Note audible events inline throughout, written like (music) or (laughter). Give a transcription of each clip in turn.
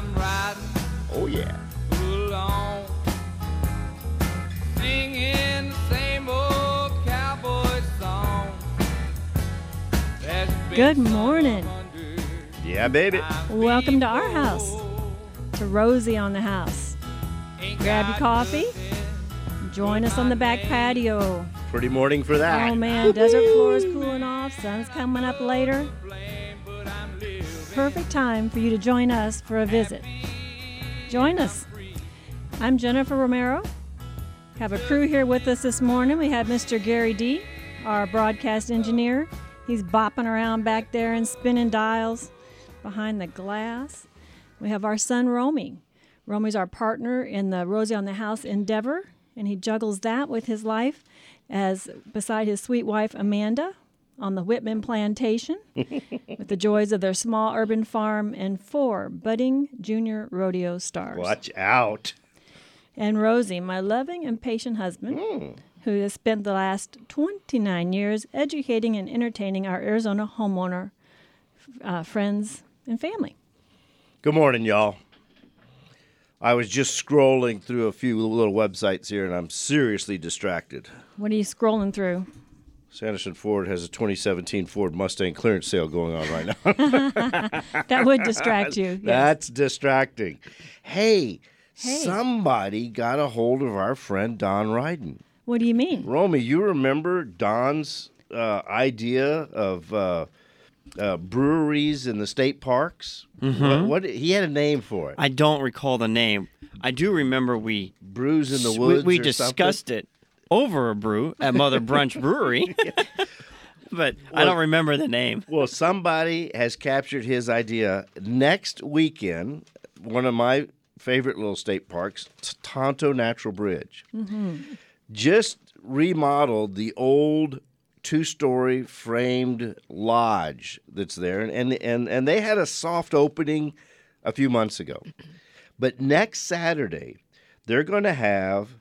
I'm riding Oh yeah. along, singing the same old cowboy song. Good morning. Yeah, baby. Welcome to our house. To Rosie on the house. Grab your coffee. Join us on the back patio. Pretty morning for that. Oh man, desert floor is cooling off. Sun's coming up later. Perfect time for you to join us for a visit. Join us. I'm Jennifer Romero. Have a crew here with us this morning. We have Mr. Gary D, our broadcast engineer. He's bopping around back there and spinning dials behind the glass. We have our son Romy. Romy's our partner in the Rosie on the House endeavor, and he juggles that with his life as beside his sweet wife Amanda on the Whitman plantation (laughs) with the joys of their small urban farm and four budding junior rodeo stars. Watch out. And Rosie, my loving and patient husband, who has spent the last 29 years educating and entertaining our Arizona homeowner uh, friends and family. Good morning, y'all. I was just scrolling through a few little websites here, and I'm seriously distracted. What are you scrolling through? Sanderson Ford has a 2017 Ford Mustang clearance sale going on right now. (laughs) That would distract you. yes. That's distracting. Hey, Hey. somebody got a hold of our friend Don Ryden. What do you mean? Romy, you remember Don's uh, idea of uh, uh, breweries in the state parks? What, what he had a name for it. I don't recall the name. I do remember we Brews in the we- woods. we, or discussed something? it over a brew at Mother (laughs) Bunch Brewery, but I don't remember the name. Well, somebody has captured his idea. Next weekend, one of my favorite little state parks, Tonto Natural Bridge, mm-hmm. just remodeled the old two-story framed lodge that's there, and and and, and they had a soft opening a few months ago. But next Saturday, they're going to have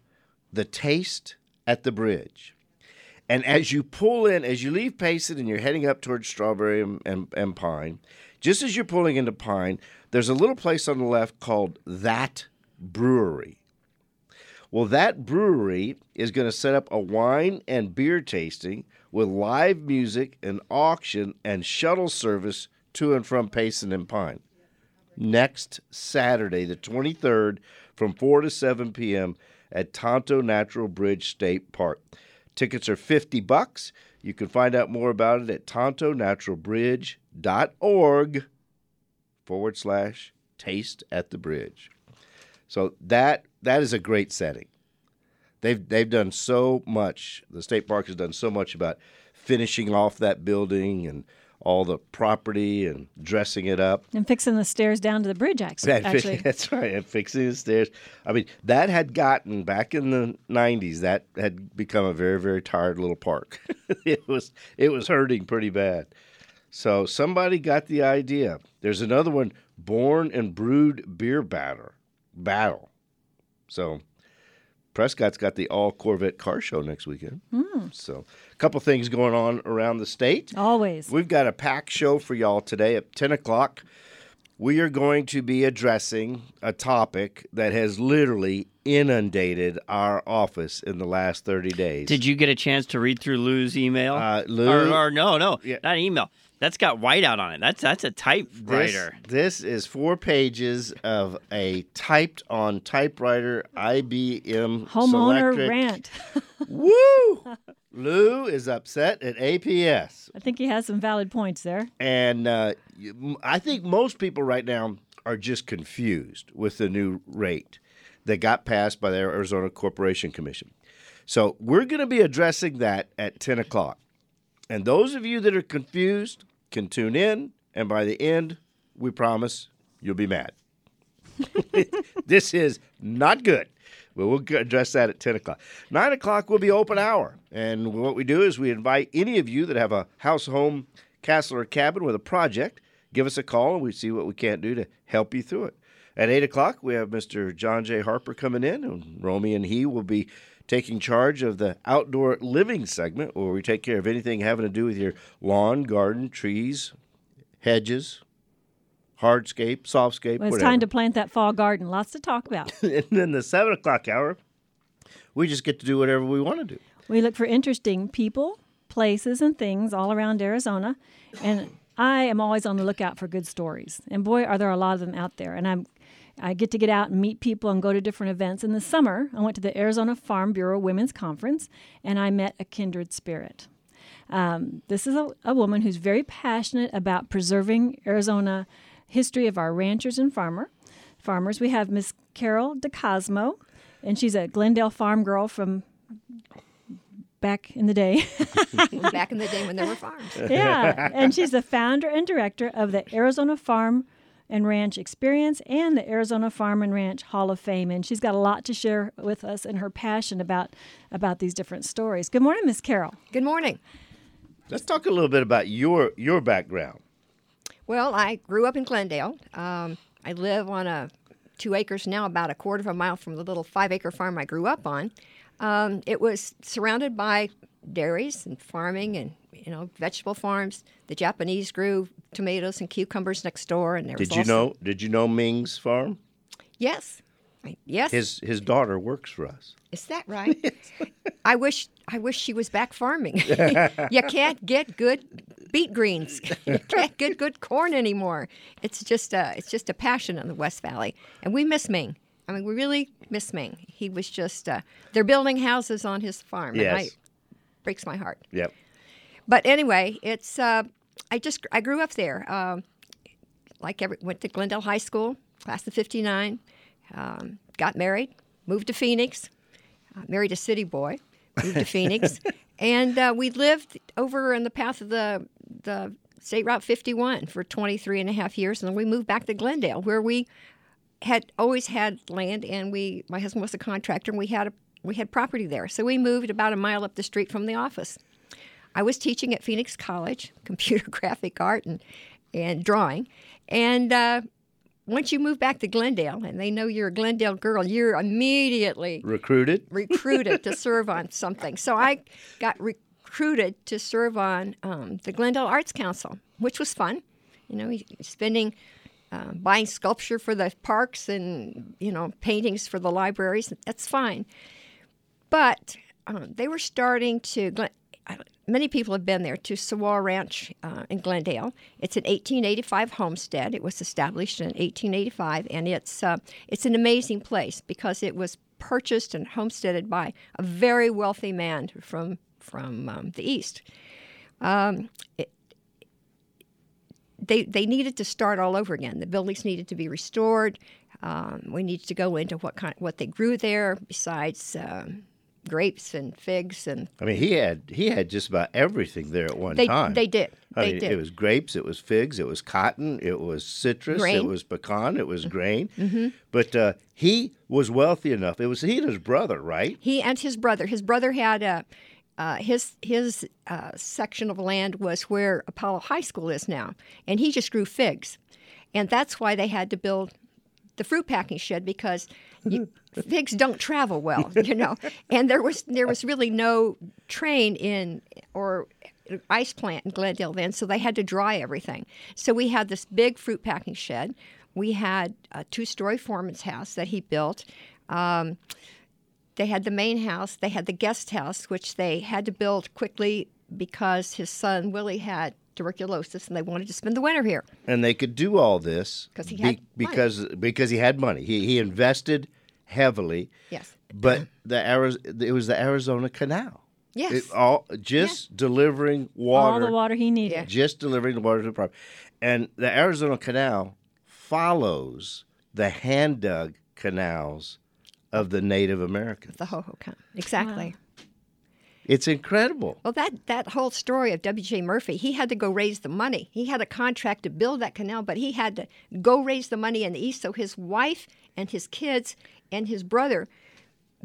the taste at the bridge. And as you pull in, as you leave Payson and you're heading up towards Strawberry and, and, and Pine, just as you're pulling into Pine, there's a little place on the left called That Brewery. Well, that brewery is going to set up a wine and beer tasting with live music, an auction, and shuttle service to and from Payson and Pine. Next Saturday, the 23rd, from 4 to 7 p.m. at Tonto Natural Bridge State Park. Tickets are 50 bucks. You can find out more about it at tontonaturalbridge.org forward slash taste at the bridge. So that that is a great setting. They've they've done so much. The state park has done so much about finishing off that building and all the property and dressing it up. And fixing the stairs down to the bridge, actually. That- (laughs) actually. that's right. And fixing the stairs. I mean, that had gotten back in the '90s. That had become a very, very tired little park. (laughs) it was, it was hurting pretty bad. So somebody got the idea. There's another one, Born and Brewed Beer Batter Battle. So Prescott's got the All Corvette Car Show next weekend. So a couple things going on around the state. Always. We've got a packed show for y'all today at 10 o'clock. We are going to be addressing a topic that has literally inundated our office in the last 30 days. Did you get a chance to read through Lou's email? Uh, Lou- or, or no, no, Yeah. not email. That's got whiteout on it. That's that's a typewriter. this is four pages of a typed on typewriter IBM Homeowner Selectric. rant. (laughs) Woo! Lou is upset at APS. I think he has some valid points there. And uh, I think most people right now are just confused with the new rate that got passed by the Arizona Corporation Commission. So we're going to be addressing that at 10 o'clock. And those of you that are confused can tune in, and by the end, we promise you'll be mad. (laughs) this is not good. But we'll address that at 10 o'clock. 9 o'clock will be open hour. And what we do is we invite any of you that have a house, home, castle, or cabin with a project, give us a call and we see what we can't do to help you through it. At 8 o'clock, we have Mr. John J. Harper coming in, and Romy and he will be taking charge of the outdoor living segment where we take care of anything having to do with your lawn, garden, trees, hedges, hardscape, softscape, Well, it's whatever. time to plant that fall garden. Lots to talk about. (laughs) and then the seven o'clock hour, we just get to do whatever we want to do. we look for interesting people, places, and things all around Arizona. And I am always on the lookout for good stories. And boy, are there a lot of them out there. And I'm I get to get out and meet people and go to different events. In the summer, I went to the Arizona Farm Bureau Women's Conference and I met a kindred spirit. Um, this is a, a woman who's very passionate about preserving Arizona history of our ranchers and farmer farmers. We have Miss Carol DeCosmo, and she's a Glendale farm girl from back in the day. (laughs) back in the day when there were farms. (laughs) yeah, and she's the founder and director of the Arizona Farm and Ranch Experience and the Arizona Farm and Ranch Hall of Fame. And she's got a lot to share with us and her passion about about these different stories. Good morning, Miss Carol. Good morning. Let's talk a little bit about your your background. Well, I grew up in Glendale. Um, I live on a two acres now, about a quarter of a mile from the little five acre farm I grew up on. Um, it was surrounded by dairies and farming and you know vegetable farms. The Japanese grew tomatoes and cucumbers next door, and there was Did you also- know? Did you know Ming's farm? Yes, yes. His his daughter works for us. Is that right? I wish I wish she was back farming. (laughs) you can't get good beet greens. (laughs) You can't get good corn anymore. It's just a it's just a passion in the West Valley, and we miss Ming. I mean, we really miss Ming. He was just uh, they're building houses on his farm, Yes. Breaks my heart. Yep. But anyway, it's uh, I just I grew up there. Um, like every went to Glendale High School, class of '59. Um, got married, moved to Phoenix, uh, married a city boy, moved to Phoenix, (laughs) and uh, we lived over in the path of the the State Route 51 for 23 and a half years, and then we moved back to Glendale, where we had always had land, and we my husband was a contractor, and we had a we had property there, so we moved about a mile up the street from the office. I was teaching at Phoenix College, (laughs) computer graphic art and, and drawing. And uh, once you move back to Glendale and they know you're a Glendale girl, you're immediately Recruited. (laughs) recruited to serve on something. So I got recruited to serve on um, the Glendale Arts Council, which was fun. You know, spending, uh, buying sculpture for the parks and, you know, paintings for the libraries. That's fine. But um, they were starting to. Many people have been there to Sahuaro Ranch uh, in Glendale. It's an 1885 homestead. It was established in 1885, and it's uh, it's an amazing place because it was purchased and homesteaded by a very wealthy man from from um, the east. Um, it, they they needed to start all over again. The buildings needed to be restored. Um, we needed to go into what kind what they grew there besides um, grapes and figs and I mean, he had he had just about everything there at one they time. they did I they mean, did it was grapes, it was figs, it was cotton, it was citrus, Grain. Mm-hmm. it was pecan, it was grain. But uh, he was wealthy enough. It was he and his brother, right? he and his brother. His brother had a. Uh, his his uh, section of land was where Apollo High School is now, and he just grew figs, and that's why they had to build the fruit packing shed because you, figs don't travel well, (laughs) you know. And there was there was really no train in or ice plant in Glendale then, so they had to dry everything. So we had this big fruit packing shed. We had a two-story foreman's house that he built. Um, they had the main house. They had the guest house, which they had to build quickly because his son Willie had tuberculosis, and they wanted to spend the winter here. And they could do all this 'Cause he had money. because because he had money. He he invested heavily. Yes. But the Ariz- it was the Arizona Canal. Yes. It all just delivering water. All the water he needed. Just delivering the water to the property. And the Arizona Canal follows the hand dug canals of the Native Americans. the Hohokam. Exactly. It's incredible. Well, that, that whole story of W.J. Murphy, he had to go raise the money. He had a contract to build that canal, but he had to go raise the money in the east. So his wife and his kids and his brother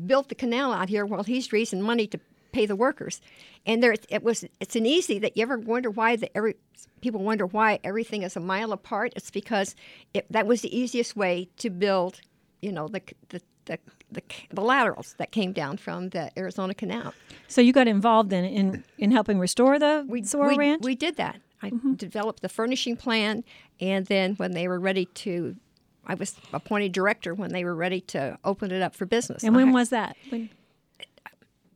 built the canal out here while he's raising money to pay the workers. And there, it was. It's an easy that you ever wonder why the every people wonder why everything is a mile apart. It's because it, that was the easiest way to build, you know, the the the, the, the laterals that came down from the Arizona Canal. So you got involved in in, in helping restore the we, we, Ranch. we did that. I mm-hmm. developed the furnishing plan, and then when they were ready to, I was appointed director when they were ready to open it up for business. And when I- was that? When,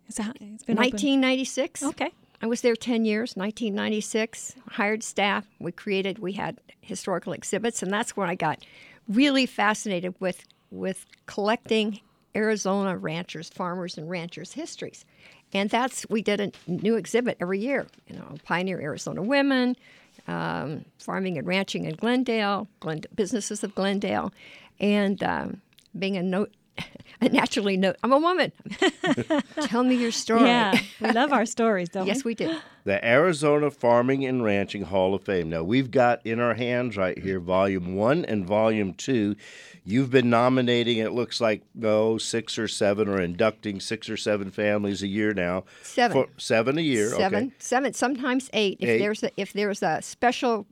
is that it's been open- 1996. Okay. I was there 10 years, 1996, hired staff. We created, we had historical exhibits, and that's when I got really fascinated with, with collecting Arizona ranchers, farmers, and ranchers' histories. And that's, we did a new exhibit every year, you know, Pioneer Arizona Women, um, Farming and Ranching in Glendale, Glend- Businesses of Glendale, and um, being a note, (laughs) a naturally note, I'm a woman. (laughs) Tell me your story. Yeah, we love our stories, don't Yes, we? Yes, we did. The Arizona Farming and Ranching Hall of Fame. Now, we've got in our hands right here Volume 1 and Volume 2. You've been nominating, it looks like, oh, six or seven, or inducting six or seven families a year now. Seven. For, seven a year, seven, okay. seven, sometimes eight. If Eight. there's a, if there's a special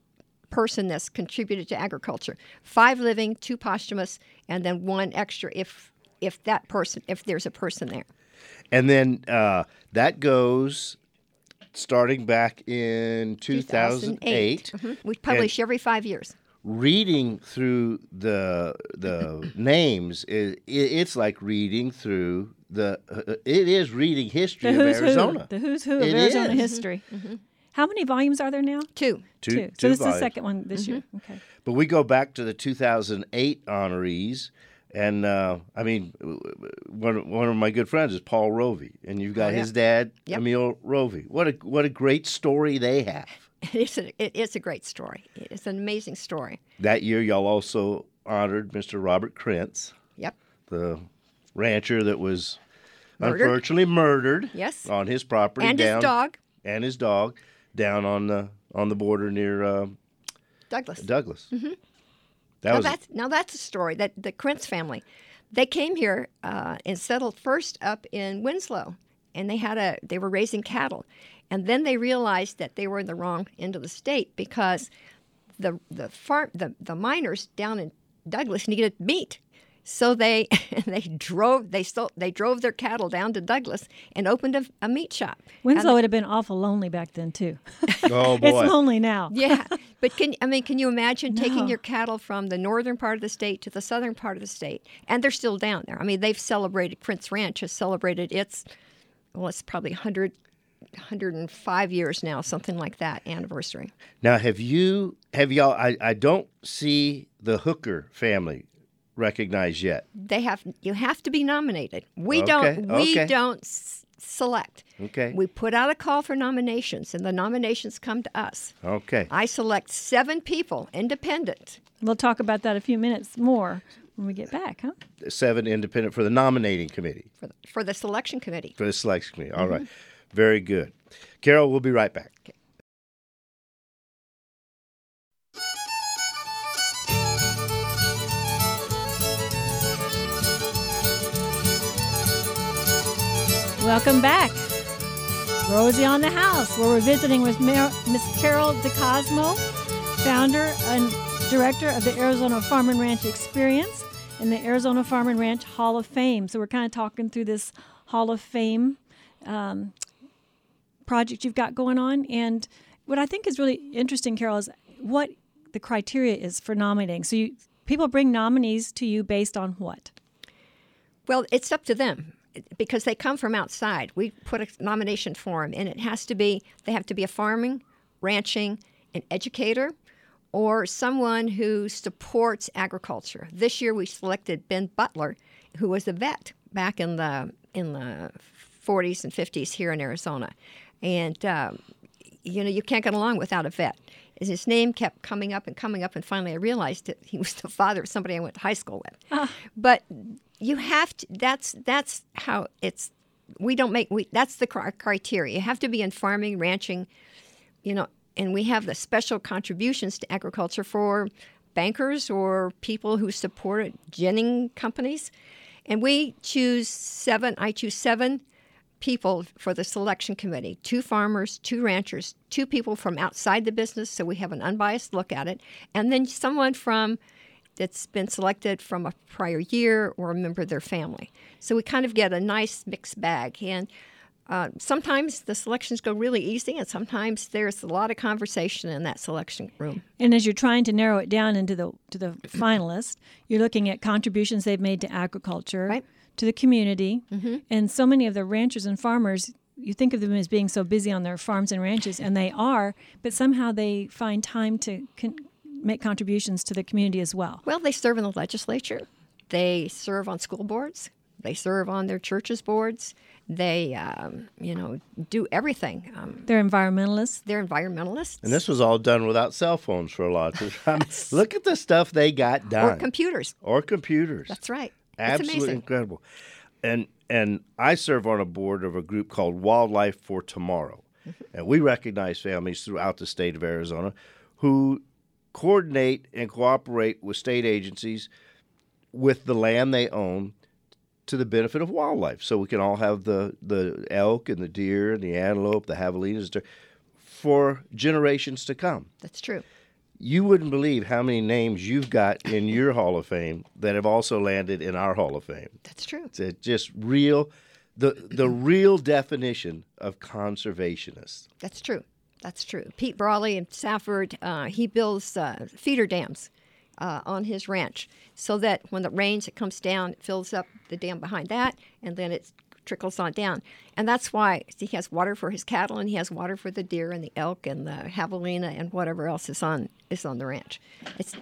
person that's contributed to agriculture, five living, two posthumous, and then one extra if if that person if there's a person there. And then uh, that goes starting back in 2008. Mhm. We publish every five years. Reading through the the (coughs) names is it, it's like reading through the uh, it is reading history The of who's Arizona. who, the who's who of It Arizona is. history. How many volumes are there now? Two. Two, Two. two So this is the second one this year. Mm-hmm. Okay. But we go back to the 2008 honorees, and uh, I mean, one one of my good friends is Paul Rovey, and you've got Oh, yeah. his dad, Yep. Emil Rovey. What a what a great story they have. (laughs) It's a, it is a great story. It's an amazing story. That year, y'all also honored Mr. Robert Krentz, Yep. the rancher that was Murdered. unfortunately murdered. Yes. on his property And down, his dog, and his dog down on the on the border near uh, Douglas. Douglas. Mm-hmm. That now was that's now that's a story that the Krentz family, they came here uh, and settled first up in Winslow, and they had a they were raising cattle, and then they realized that they were in the wrong end of the state because the the farm the, the miners down in Douglas needed meat. So they (laughs) they drove they stole, they drove their cattle down to Douglas and opened a, a meat shop. Winslow would have been awful lonely back then too. (laughs) oh (laughs) boy. it's lonely now. Yeah, but can I mean can you imagine No. taking your cattle from the northern part of the state to the southern part of the state, and they're still down there? I mean, they've celebrated Krentz Ranch has celebrated its well, it's probably 100, 105 years now, something like that anniversary. Now, have you have y'all? I, I don't see the Hooker family recognized yet. They have you have to be nominated. We Okay, don't we okay. don't s- select. Okay. We put out a call for nominations, and the nominations come to us. Okay. I select seven people, independent. We'll talk about that a few minutes more when we get back, huh? Seven independent for the nominating committee For the, for the selection committee. for the selection committee. All right. Mm-hmm. Very good. Carol, we'll be right back. Welcome back. Rosie on the House, where we're visiting with Miss Carol DeCosmo, founder and director of the Arizona Farm and Ranch Experience and the Arizona Farm and Ranch Hall of Fame. So we're kind of talking through this Hall of Fame um, project you've got going on. And what I think is really interesting, Carol, is what the criteria is for nominating. So you, people bring nominees to you based on what? Well, it's up to them because they come from outside. We put a nomination form, and it has to be they have to be a farming, ranching, an educator, or someone who supports agriculture. This year, we selected Ben Butler, who was a vet back in the in the 40s and 50s here in Arizona, and um, you know you can't get along without a vet. As His name kept coming up and coming up, and finally I realized that he was the father of somebody I went to high school with. But you have to. That's that's how it's. We don't make. We that's the criteria. You have to be in farming, ranching, you know, and we have the special contributions to agriculture for bankers or people who support ginning companies. And we choose seven, I choose seven people for the selection committee two farmers, two ranchers, two people from outside the business, so we have an unbiased look at it, and then someone from that's been selected from a prior year or a member of their family. So we kind of get a nice mixed bag. And uh, sometimes the selections go really easy, and sometimes there's a lot of conversation in that selection room. And as you're trying to narrow it down into the to the finalists, you're looking at contributions they've made to agriculture, Right. To the community, and so many of the ranchers and farmers. You think of them as being so busy on their farms and ranches, and they are, but somehow they find time to con- make contributions to the community as well. Well, they serve in the legislature, they serve on school boards, they serve on their churches' boards, they, um, you know, do everything. Um, They're environmentalists. they're environmentalists. And this was all done without cell phones for a lot of time. (laughs) Look at the stuff they got done. or computers. Or computers. That's right. Absolutely incredible. And and I serve on a board of a group called Wildlife for Tomorrow. Mm-hmm. And we recognize families throughout the state of Arizona who coordinate and cooperate with state agencies with the land they own to the benefit of wildlife. So we can all have the, the elk and the deer and the antelope, the javelinas for generations to come That's true. You wouldn't believe how many names you've got in your Hall of Fame that have also landed in our Hall of Fame. That's true. It's just real, the the real definition of conservationists. That's true. That's true. Pete Brawley in Safford, uh, he builds uh, feeder dams uh, on his ranch so that when it rains, it comes down, it fills up the dam behind that, and then it trickles on down. And that's why he has water for his cattle, and he has water for the deer and the elk and the javelina and whatever else is on is on the ranch. It's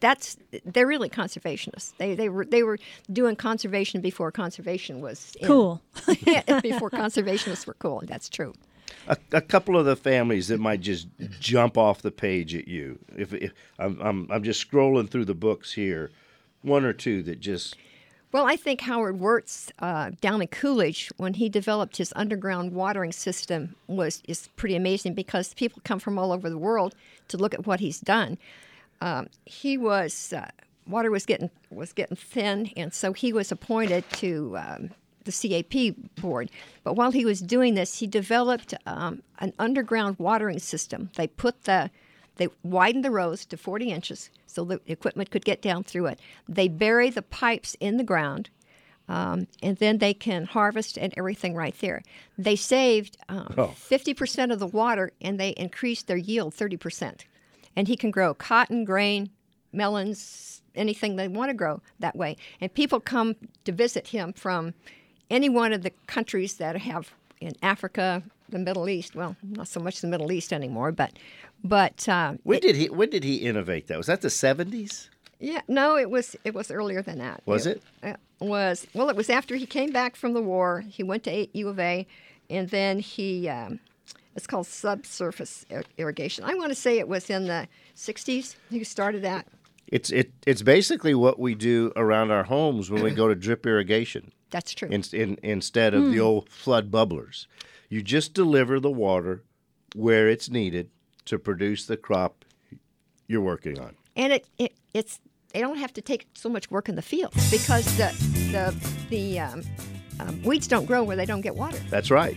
that's they're really conservationists. They they were they were doing conservation before conservation was in. Cool. (laughs) before conservationists were cool. That's true. A, a couple of the families that might just jump off the page at you. If, if I'm, I'm I'm just scrolling through the books here, one or two that just Well, I think Howard Wuertz uh, down in Coolidge, when he developed his underground watering system, was is pretty amazing because people come from all over the world to look at what he's done. Um, he was uh, water was getting was getting thin, and so he was appointed to um, the CAP board. But while he was doing this, he developed um, an underground watering system. They put the they widened the rows to 40 inches so the equipment could get down through it. They bury the pipes in the ground, um, and then they can harvest and everything right there. They saved um, 50% of the water and they increased their yield 30%. And he can grow cotton, grain, melons, anything they want to grow that way. And people come to visit him from any one of the countries that have in Africa, the Middle East. Well, not so much the Middle East anymore, but but uh, when did he when did he innovate that? Was that the seventies? yeah, no, it was it was earlier than that. Was it? It was well. It was after he came back from the war. He went to U of A, and then he. Um, it's called subsurface ir- irrigation. I want to say it was in the '60s. He started that. It's it it's basically what we do around our homes when we go to drip irrigation. That's true. in, in, instead of the old flood bubblers. You just deliver the water where it's needed to produce the crop you're working on. and it, it it's they don't have to take so much work in the field because the the the um, um, weeds don't grow where they don't get water. That's right.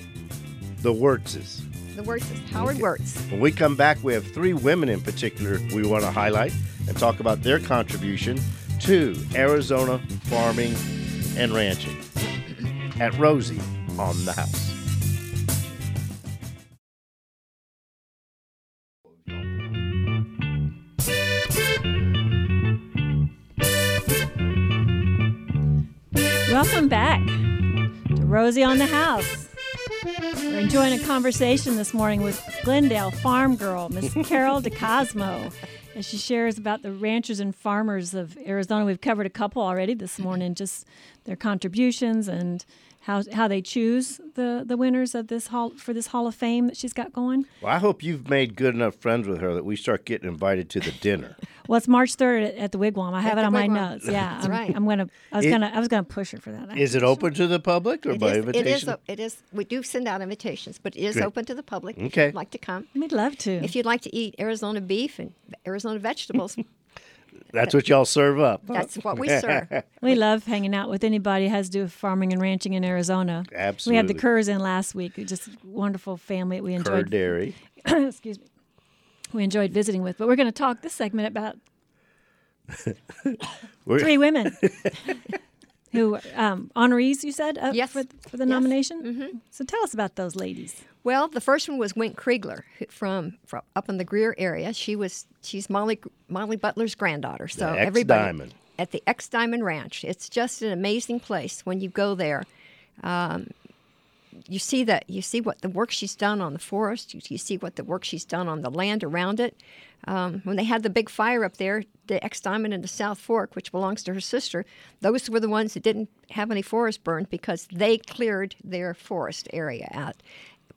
The Wuertzes. The Wuertz is Howard Wuertz. When we come back, we have three women in particular we want to highlight and talk about their contribution to Arizona farming and ranching at Rosie on the House. Back to Rosie on the House. We're enjoying a conversation this morning with Glendale farm girl, Miss (laughs) Carol DeCosmo, as she shares about the ranchers and farmers of Arizona. We've covered a couple already this morning, just their contributions and how how they choose the the winners of this hall for this Hall of Fame that she's got going. Well, I hope you've made good enough friends with her that we start getting invited to the dinner. (laughs) Well, it's March third at, at the Wigwam. I have At it on my notes. Yeah, That's I'm, right. I'm gonna. I was It- gonna. I was gonna push her for that. Is it open to the public or It by is, invitation? is. It is. We do send out invitations, but it is Great. open to the public. If Okay. you'd like to come. We'd love to. If you'd like to eat Arizona beef and Arizona vegetables, (laughs) That's what y'all serve up. that's what we serve. (laughs) We love hanging out with anybody who has to do with farming and ranching in Arizona. Absolutely. We had the Kerrs in last week. Just wonderful family that we Kerr enjoyed. Dairy. (coughs) excuse me. We enjoyed visiting with, but we're going to talk this segment about (laughs) We're- three women. (laughs) who um, honorees you said up Yes. for, for the Yes. nomination. Mm-hmm. So tell us about those ladies. Well, the first one was Wink Crigler from, from up in the Greer area. She was she's Molly Molly Butler's granddaughter. So The everybody X-Diamond. at the X Diamond Ranch. It's just an amazing place when you go there. Um, you see that you see what the work she's done on the forest. You, you see what the work she's done on the land around it. Um, when they had the big fire up there, the X Diamond and the South Fork, which belongs to her sister, those were the ones that didn't have any forest burned because they cleared their forest area out.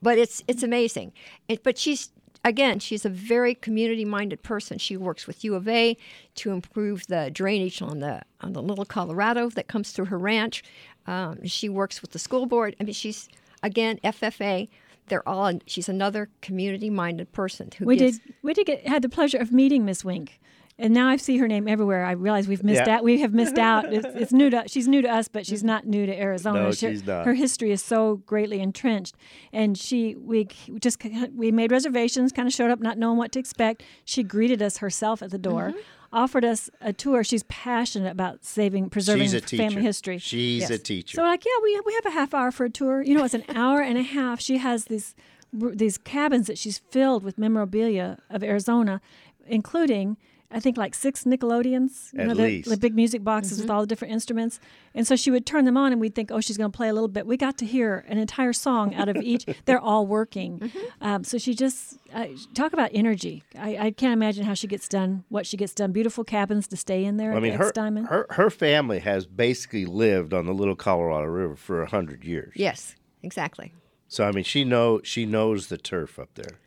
But it's it's amazing. It, but she's again, she's a very community-minded person. She works with U of A to improve the drainage on the on the Little Colorado that comes through her ranch. Um, she works with the school board. I mean, she's again FFA. They're all. She's another community-minded person who We gives, did we did get, had the pleasure of meeting Miss Wink, and now I see her name everywhere. I realize we've missed Yeah. out. We have missed out. It's, (laughs) it's new to she's new to us, but she's not new to Arizona. No, She- she's not. Her history is so greatly entrenched, and she we just we made reservations, kind of showed up not knowing what to expect. She greeted us herself at the door. Mm-hmm. Offered us a tour. She's passionate about saving, preserving She's a family history. She's Yes. a teacher. So like, yeah, we we have a half hour for a tour. You know, it's an hour and a half. She has these these cabins that she's filled with memorabilia of Arizona, including I think like six Nickelodeons. You At know, the, least. the big music boxes Mm-hmm. with all the different instruments. And so she would turn them on, and we'd think, oh, she's going to play a little bit. We got to hear an entire song out of each. (laughs) They're all working. Mm-hmm. Um, so she just uh, talk about energy. I, I can't imagine how she gets done. What she gets done. Beautiful cabins to stay in there. I mean, the her, X-Diamond. her her family has basically lived on the Little Colorado River for a hundred years. yes, exactly. So I mean, she know she knows the turf up there.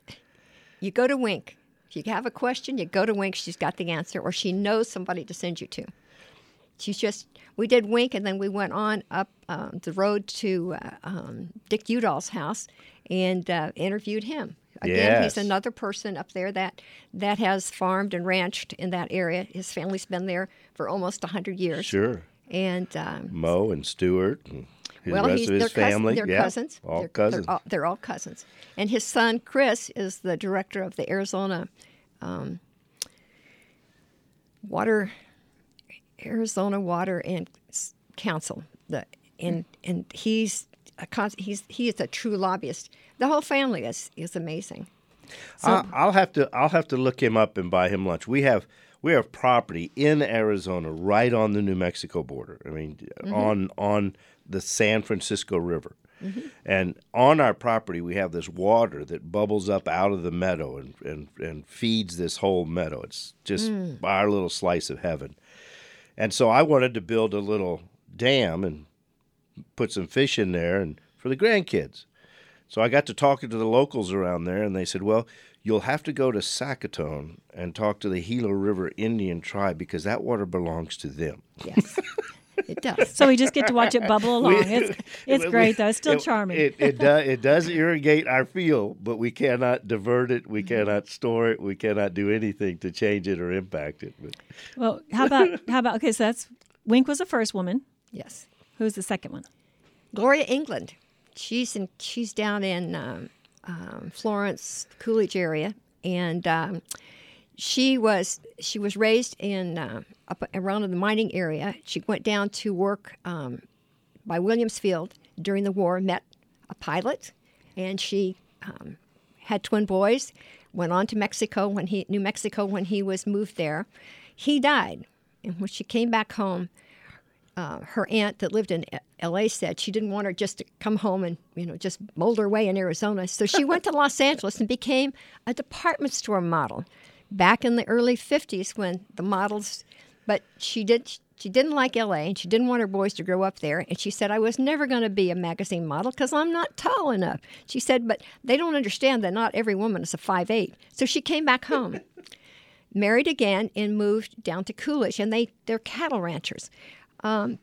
You go to Wink. If you have a question, you go to Wink. She's got the answer, or she knows somebody to send you to. She's just. We did Wink, and then we went on up um, the road to uh, um, Dick Udall's house and uh, interviewed him. Again, Yes. he's another person up there that that has farmed and ranched in that area. His family's been there for almost hundred years. Sure, And um, Mo and Stewart and his well, rest he's, of his they're cousin- family. they're yeah, cousins. all they're, cousins. They're all, they're all cousins. And his son Chris is the director of the Arizona um, Water, Arizona Water and Council. The and and he's a con- he's he is a true lobbyist. The whole family is is amazing. I, I'll have to I'll have to look him up and buy him lunch. We have we have property in Arizona, right on the New Mexico border. I mean, Mm-hmm. on on the San Francisco River, and on our property we have this water that bubbles up out of the meadow and and, and feeds this whole meadow. It's just Mm. our little slice of heaven. And so I wanted to build a little dam and put some fish in there and for the grandkids. So I got to talking to the locals around there, and they said, "Well, you'll have to go to Sacaton and talk to the Gila River Indian tribe because that water belongs to them." Yes, (laughs) it does. (laughs) So we just get to watch it bubble along. It's (laughs) it's We- great though. It's still it- charming. It it, does it does irrigate our field, but we cannot divert it. We cannot store it. We cannot do anything to change it or impact it. But well, how about how about okay? So that's Wink was the first woman. Yes. Who's the second one? Gloria England. She's in. She's down in um, um, Florence, Coolidge area, and um, she was she was raised in uh, up around the mining area. She went down to work um, by Williams Field during the war. Met a pilot, and she um, had twin boys. Went on to Mexico when he New Mexico when he was moved there. He died, and when she came back home, uh, her aunt that lived in L.A. said she didn't want her just to come home and you know just mold her way in Arizona. So she went to Los Angeles and became a department store model back in the early '50s when the models. But she did. She didn't like L.A. and she didn't want her boys to grow up there. And she said, "I was never going to be a magazine model because I'm not tall enough." She said, "But they don't understand that not every woman is a five. So she came back home (laughs) married again and moved down to Coolidge, and they they're cattle ranchers. Um,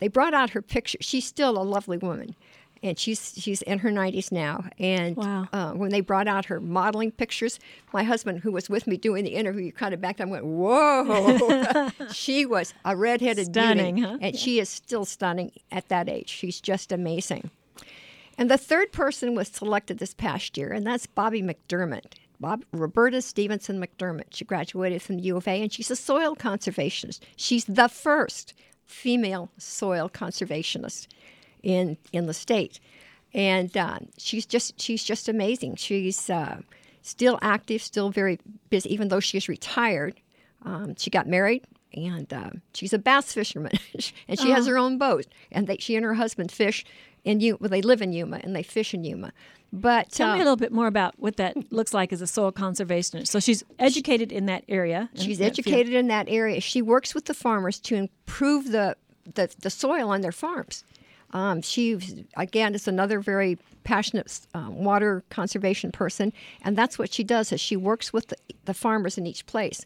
they brought out her picture. She's still a lovely woman, and she's she's in her nineties now. And Wow. uh, when they brought out her modeling pictures, my husband, who was with me doing the interview, kind of backed up and went, "Whoa!" (laughs) she was a redheaded Stunning, beauty, huh? and she is still stunning at that age. She's just amazing. And the third person was selected this past year, and that's Bobby McDermott. Bob, Roberta Stevenson McDermott. She graduated from the U of A, and she's a soil conservationist. She's the first, female soil conservationist in in the state, and uh, she's just she's just amazing. She's uh, still active, still very busy, even though she is retired. Um, she got married, and uh, she's a bass fisherman, (laughs) and she has her own boat, and they, she and her husband fish in Yuma. Well, they live in Yuma and they fish in Yuma. But Tell me a little bit more about what that looks like as a soil conservationist. So she's educated in that area. She's that field. educated in that area. She works with the farmers to improve the the, the soil on their farms. Um, she again is another very passionate um, water conservation person, and that's what she does. Is she works with the, the farmers in each place.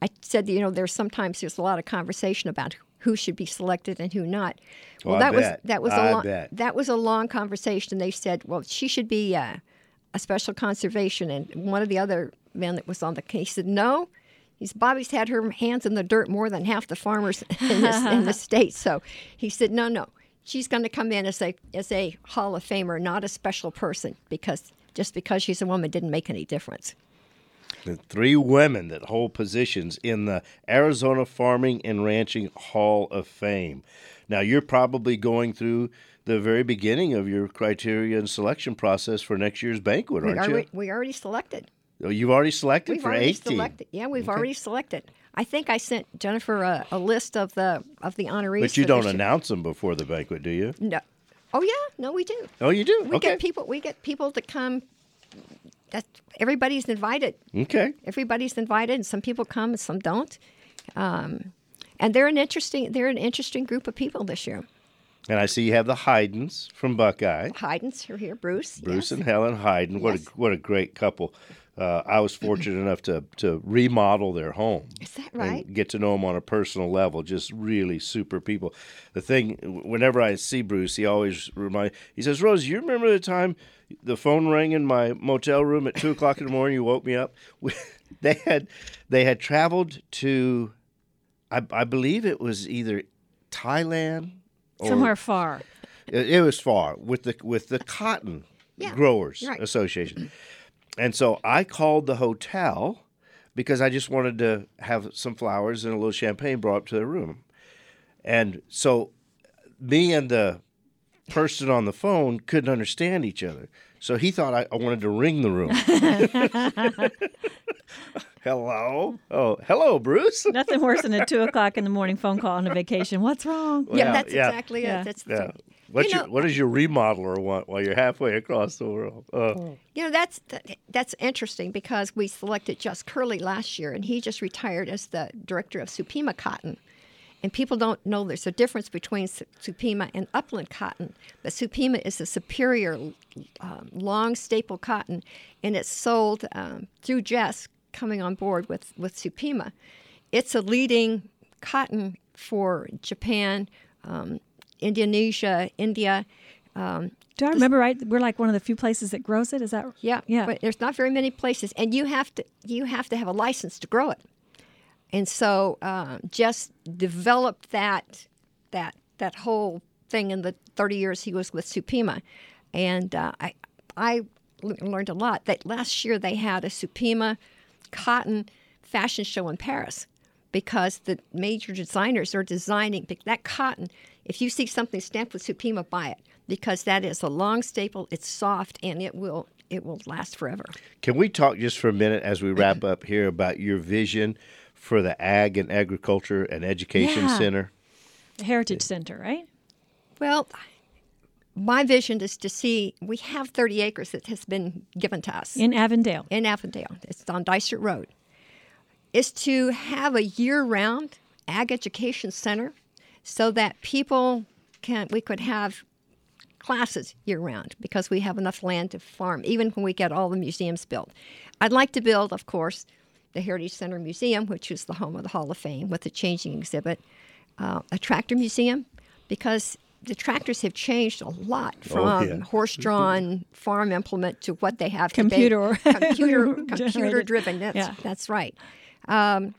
I said, you know, there's sometimes there's a lot of conversation about who should be selected and who not. Well, I that was that was I a long bet. that was a long conversation. They said, well, she should be uh, a special conservation, and one of the other men that was on the case said, no. He's Bobby's had her hands in the dirt more than half the farmers (laughs) in, this, in the (laughs) state. So he said, no, no, she's going to come in as a as a Hall of Famer, not a special person, because just because she's a woman didn't make any difference. The three women that hold positions in the Arizona Farming and Ranching Hall of Fame. Now, you're probably going through the very beginning of your criteria and selection process for next year's banquet, We aren't you? already, we already selected. Oh, You've already selected We've for already 18. selected. Yeah, we've already selected. I think I sent Jennifer a, a list of the of the honorees. But you don't announce them before the banquet, do you? No. Oh yeah, no, we do. Oh, you do? We okay. get people. We get people to come. That everybody's invited. okay. Everybody's invited, and some people come and some don't. Um, and they're an interesting. They're an interesting group of people this year. And I see you have the Haydens from Buckeye. Hayden's are here. Bruce. Bruce yes. and Helen Hayden. What Yes. a what a great couple. Uh, I was fortunate (clears throat) enough to to remodel their home. Is that and right? get to know them on a personal level. Just really super people. The thing, whenever I see Bruce, he always remind. He says, "Rose, you remember the time the phone rang in my motel room at two o'clock in the morning? You woke me up." (laughs) they had they had traveled to, I, I believe it was either Thailand or somewhere far. it, it was far with the with the cotton Yeah, growers right. association, and so I called the hotel because I just wanted to have some flowers and a little champagne brought up to their room, and so me and the person on the phone couldn't understand each other. So he thought I, I wanted to ring the room. (laughs) hello, oh, hello, Bruce. (laughs) Nothing worse than a two o'clock in the morning phone call on a vacation. What's wrong? yeah, Well, that's yeah. exactly Yeah. it. That's the Yeah. What's You your, what does your remodeler want while you're halfway across the world? Uh, You know that's that's interesting because we selected Jess Curlee last year, and he just retired as the director of Supima Cotton. And people don't know there's a difference between Supima and Upland cotton. But Supima is a superior um, long staple cotton, and it's sold um, through Jess coming on board with with Supima. It's a leading cotton for Japan, um, Indonesia, India. Um, Do I remember right? We're like one of the few places that grows it. Is that yeah, Yeah. But there's not very many places, and you have to you have to have a license to grow it. And so, uh, Jess developed that that that whole thing in the 30 years he was with Supima, and uh, I learned a lot. That last year they had a Supima cotton fashion show in Paris because the major designers are designing that cotton. If you see something stamped with Supima, buy it because that is a long staple. It's soft and it will it will last forever. Can we talk just for a minute as we wrap up here about your vision for the Ag and Agriculture and Education Yeah. Center? the Heritage Center, right? Well, my vision is to see we have 30 acres that has been given to us In Avondale. in Avondale. It's on Dysart Road. Is to have a year-round ag education center, so that people can we could have classes year-round because we have enough land to farm, even when we get all the museums built. I'd like to build, of course, the Heritage Center Museum, which is the home of the Hall of Fame, with the changing exhibit, uh, a tractor museum, because the tractors have changed a lot from Oh, yeah. horse-drawn farm implement to what they have Computer- today. computer computer (laughs) generated. driven. That's Yeah. that's right. Um,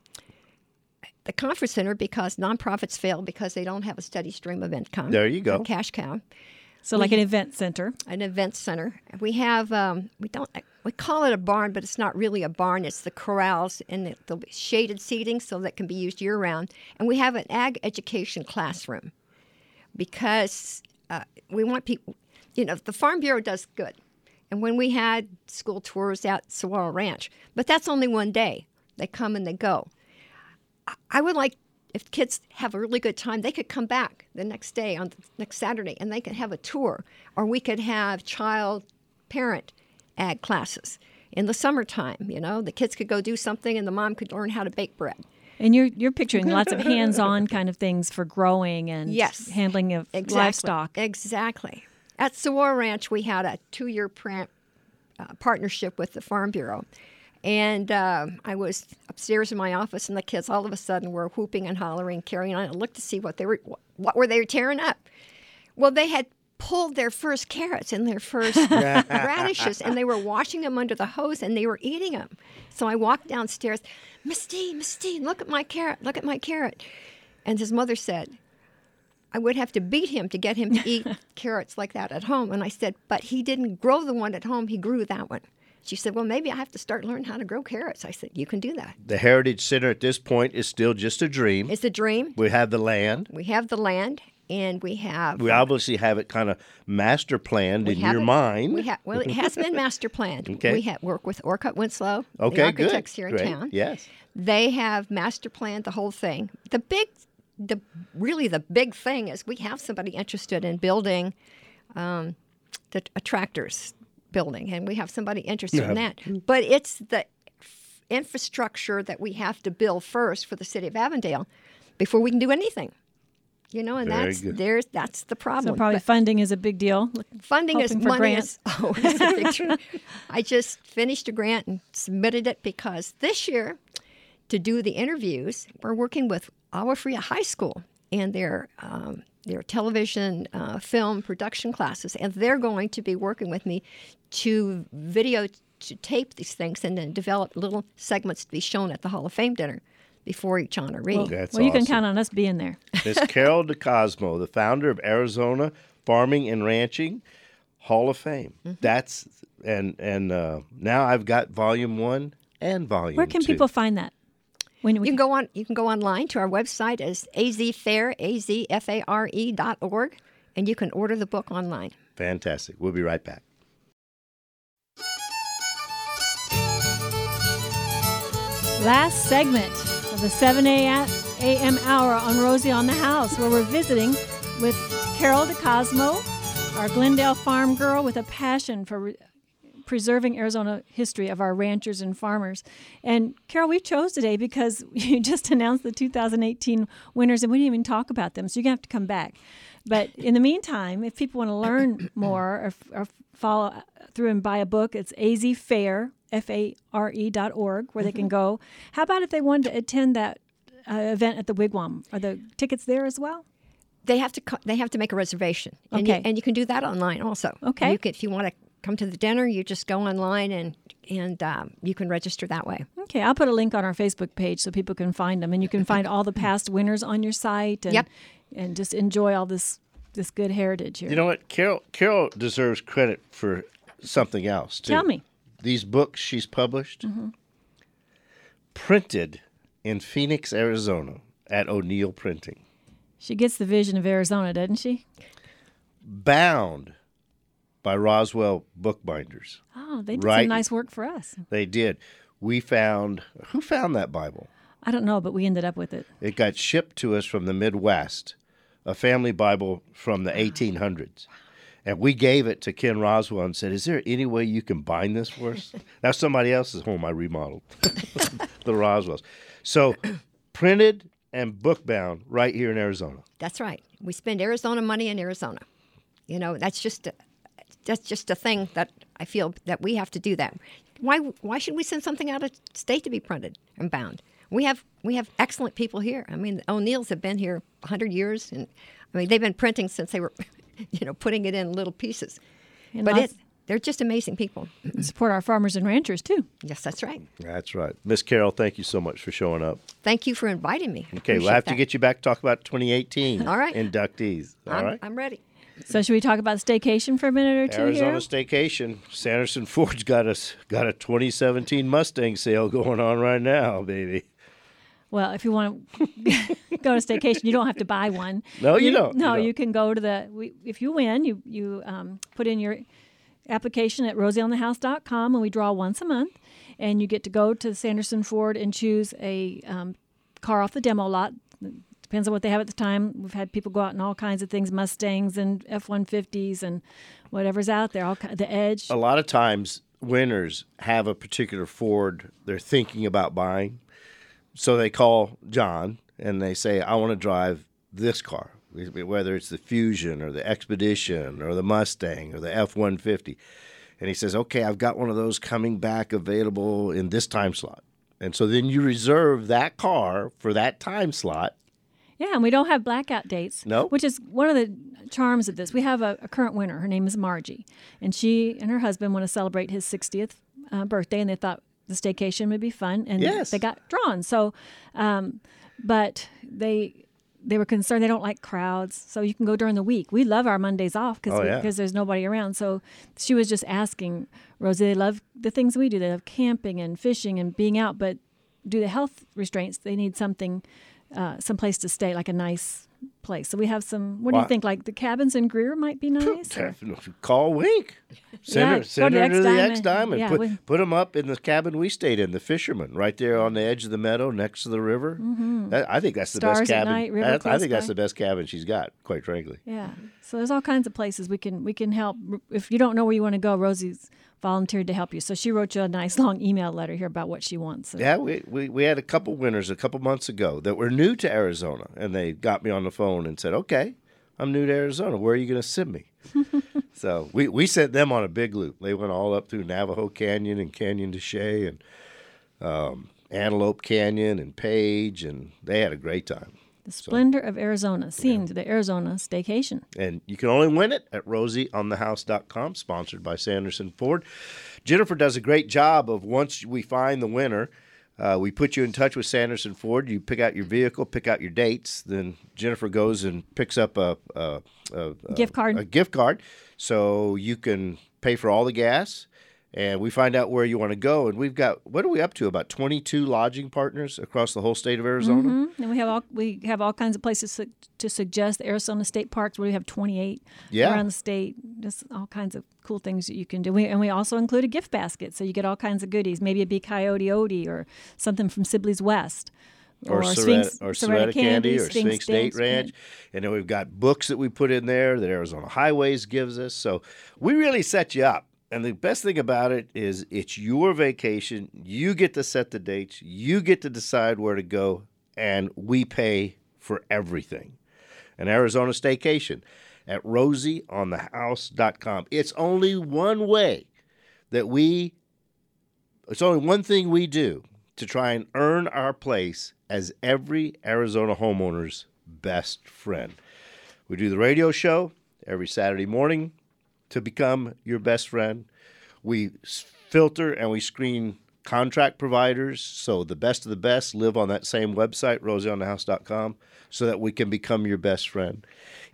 the conference center because nonprofits fail because they don't have a steady stream of income. There you go. Cash cow So like an event center. an event center. We have um, we don't we call it a barn, but it's not really a barn. It's the corrals and the, the shaded seating so that can be used year round. And we have an ag education classroom because uh, we want people, you know, the Farm Bureau does good. And when we had school tours at Sahuaro Ranch, but that's only one day. They come and they go. I- would like, if kids have a really good time, they could come back the next day on the next Saturday and they could have a tour. Or we could have child parent ag classes in the summertime. You know, the kids could go do something and the mom could learn how to bake bread. And you're you're picturing lots of (laughs) hands-on kind of things for growing and Yes. handling of Exactly. livestock. Exactly. At Sahuaro Ranch, we had a two-year pra- uh, partnership with the Farm Bureau, and uh, I was upstairs in my office, and the kids all of a sudden were whooping and hollering, carrying on. I looked to see what they were, what were they tearing up. Well, they had pulled their first carrots and their first (laughs) radishes, and they were washing them under the hose, and they were eating them. So I walked downstairs, Miss Dean, Miss Dean, look at my carrot, look at my carrot. And his mother said, I would have to beat him to get him to eat (laughs) carrots like that at home. And I said, but he didn't grow the one at home, he grew that one. She said, well, maybe I have to start learning how to grow carrots. I said, you can do that. The Heritage Center at this point is still just a dream. It's a dream. We have the land. We have the land and we have. We obviously have it kind of master planned in your it- mind. We have, well, it has been (laughs) master planned. Okay. We have work with Orcutt Winslow, okay, the architects good. here in Great. town. Yes. They have master planned the whole thing. The big, the really the big thing is we have somebody interested in building um, the a tractors building, and we have somebody interested in that. But it's the f- infrastructure that we have to build first for the city of Avondale before we can do anything. You know, and Very that's good. there's that's the problem. So probably But- funding is a big deal. Funding is hoping money. grants. Is, oh, it's a big tr- I just finished a grant and submitted it because this year, to do the interviews, we're working with Agua Fria High School and their um, their television uh, film production classes, and they're going to be working with me to video to tape these things and then develop little segments to be shown at the Hall of Fame dinner before each honoree. That's well, you can count on us being there. (laughs) Miss Carol DeCosmo, the founder of Arizona Farming and Ranching Hall of Fame. Mm-hmm. That's and and uh, now I've got volume one and volume. Where can two. people find that? When we You can go on. You can go online to our website as azfare a z f a r e dot org, and you can order the book online. Fantastic. We'll be right back. last segment of the 7 a.m. hour on Rosie on the House, where we're visiting with Carol DeCosmo, our Glendale farm girl with a passion for re- preserving Arizona history of our ranchers and farmers. And Carol, we chose today because (laughs) you just announced the 2018 winners, and we didn't even talk about them, so you're gonna have to come back. But in the meantime, if people want to learn (coughs) more or, or follow through and buy a book, it's AZ Fare, F A R E dot org, where they can go. How about if they wanted to attend that uh, event at the Wigwam? Are the tickets there as well? They have to. They have to make a reservation, and you, Okay. and you can do that online also. Okay. You can, if you want to come to the dinner, you just go online and and um, you can register that way. Okay, I'll put a link on our Facebook page so people can find them, and you can find all the past winners on your site, and Yep. and just enjoy all this this good heritage here. You know what? Carol Carol deserves credit for something else too. Tell me. These books she's published, Mm-hmm. printed in Phoenix, Arizona, at O'Neill Printing, She gets the vision of Arizona, doesn't she? bound by Roswell Bookbinders. Oh, they did Right. some nice work for us. They did. We found who found that Bible? I don't know, but we ended up with it. It got shipped to us from the Midwest, a family Bible from the 1800s. And we gave it to Ken Roswell and said, Is there any way you can bind this for us? (laughs) That's somebody else's home I remodeled, (laughs) the Roswells. So (clears throat) printed and bookbound right here in Arizona. That's right. We spend Arizona money in Arizona. You know, that's just a, that's just a thing that I feel that we have to do that. Why why should we send something out of state to be printed and bound? We have we have excellent people here. I mean, the O'Neills have been here 100 years and I mean, they've been printing since they were (laughs) you know, putting it in little pieces. And but it they're just amazing people. (clears throat) support our farmers and ranchers too. Yes, that's right. That's right. Miss Carol, thank you so much for showing up. Thank you for inviting me. Okay, we'll Appreciate have to get you back to talk about 2018 All right. inductees. All I'm, right? I'm ready. So should we talk about staycation for a minute or two Arizona here? staycation. Sanderson Ford's got us got a 2017 Mustang sale going on right now, baby. Well, if you want to (laughs) go to staycation, you don't have to buy one. No, you don't. No, You you, don't. can go to the. We, if you win, you you um, put in your application at rosieonthehouse.com, and we draw once a month, and you get to go to Sanderson Ford and choose a um, car off the demo lot. Depends on what they have at the time. We've had people go out in all kinds of things, Mustangs and F one fifties and whatever's out there. All the Edge. A lot of times, winners have a particular Ford they're thinking about buying, so they call John and they say, "I want to drive this car." Whether it's the Fusion or the Expedition or the Mustang or the F 150. And he says, Okay, I've got one of those coming back available in this time slot. And so then you reserve that car for that time slot. Yeah, and we don't have blackout dates. No? Which is one of the charms of this. We have a, a current winner. Her name is Margie. And she and her husband want to celebrate his 60th uh, birthday, and they thought the staycation would be fun. And Yes. they got drawn. So, um, but they. They were concerned they don't like crowds, so you can go during the week. We love our Mondays off because Oh, yeah. there's nobody around. So she was just asking Rosie. They love the things we do. They love camping and fishing and being out, but due to health restraints, they need something, uh, some place to stay, like a nice place. So we have some. What do you think? Like the cabins in Greer might be nice. Call Wink. (laughs) Send Yeah, her, send to her to the X-Dime X Dime yeah, put, we- put them up in the cabin we stayed in, the Fisherman, right there on the edge of the meadow next to the river. That, I think that's the Mm-hmm. Stars best cabin. night, I- I, think that's the best cabin she's got, quite frankly. Yeah. So there's all kinds of places we can we can help. If you don't know where you want to go, Rosie's volunteered to help you. So she wrote you a nice long email letter here about what she wants. Yeah, we, we, we had a couple winners a couple months ago that were new to Arizona, and they got me on the phone and said, "Okay, I'm new to Arizona. Where are you going to send me?" (laughs) so we, we sent them on a big loop. They went all up through Navajo Canyon and Canyon de Chelly and um, Antelope Canyon and Page, and they had a great time. The splendor of Arizona, seen to the Arizona staycation. And you can only win it at rosieonthehouse.com, sponsored by Sanderson Ford. Jennifer does a great job of once we find the winner, uh, we put you in touch with Sanderson Ford. You pick out your vehicle, pick out your dates. Then Jennifer goes and picks up a, a, a, a Gift card. a gift card, so you can pay for all the gas. And we find out where you want to go. And we've got what are we up to? About twenty-two lodging partners across the whole state of Arizona. Mhm. And we have all we have all kinds of places su- to suggest. The Arizona State Parks, where we have 28 Yeah. around the state. Just all kinds of cool things that you can do. We, and we also include a gift basket, so you get all kinds of goodies. Maybe a big Coyote Odie or something from Sibley's West. or Cerreta, or Cerreta Cerreta Candy, or Sphinx Sphinx Date Dance. Ranch. And then we've got books that we put in there that Arizona Highways gives us. So we really set you up. And the best thing about it is it's your vacation. You get to set the dates. You get to decide where to go. And we pay for everything. An Arizona staycation at rosieonthehouse.com. It's only one way that we it's only one thing we do to try and earn our place as every Arizona homeowner's best friend. We do the radio show every Saturday morning to become your best friend. We filter and we screen contract providers so the best of the best live on that same website, rosieonthehouse.com, so that we can become your best friend.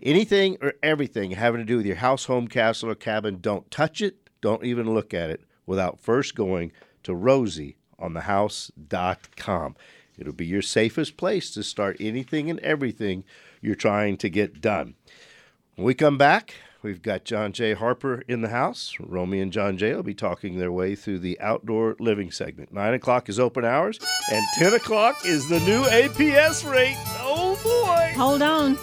Anything or everything having to do with your house, home, castle, or cabin, don't touch it, don't even look at it without first going to rosieonthehouse.com. It'll be your safest place to start anything and everything you're trying to get done. When we come back, we've got John J. Harper in the house. Romey and John J. will be talking their way through the outdoor living segment. 9 o'clock is open hours, and 10 o'clock is the new APS rate. Oh boy! Hold on.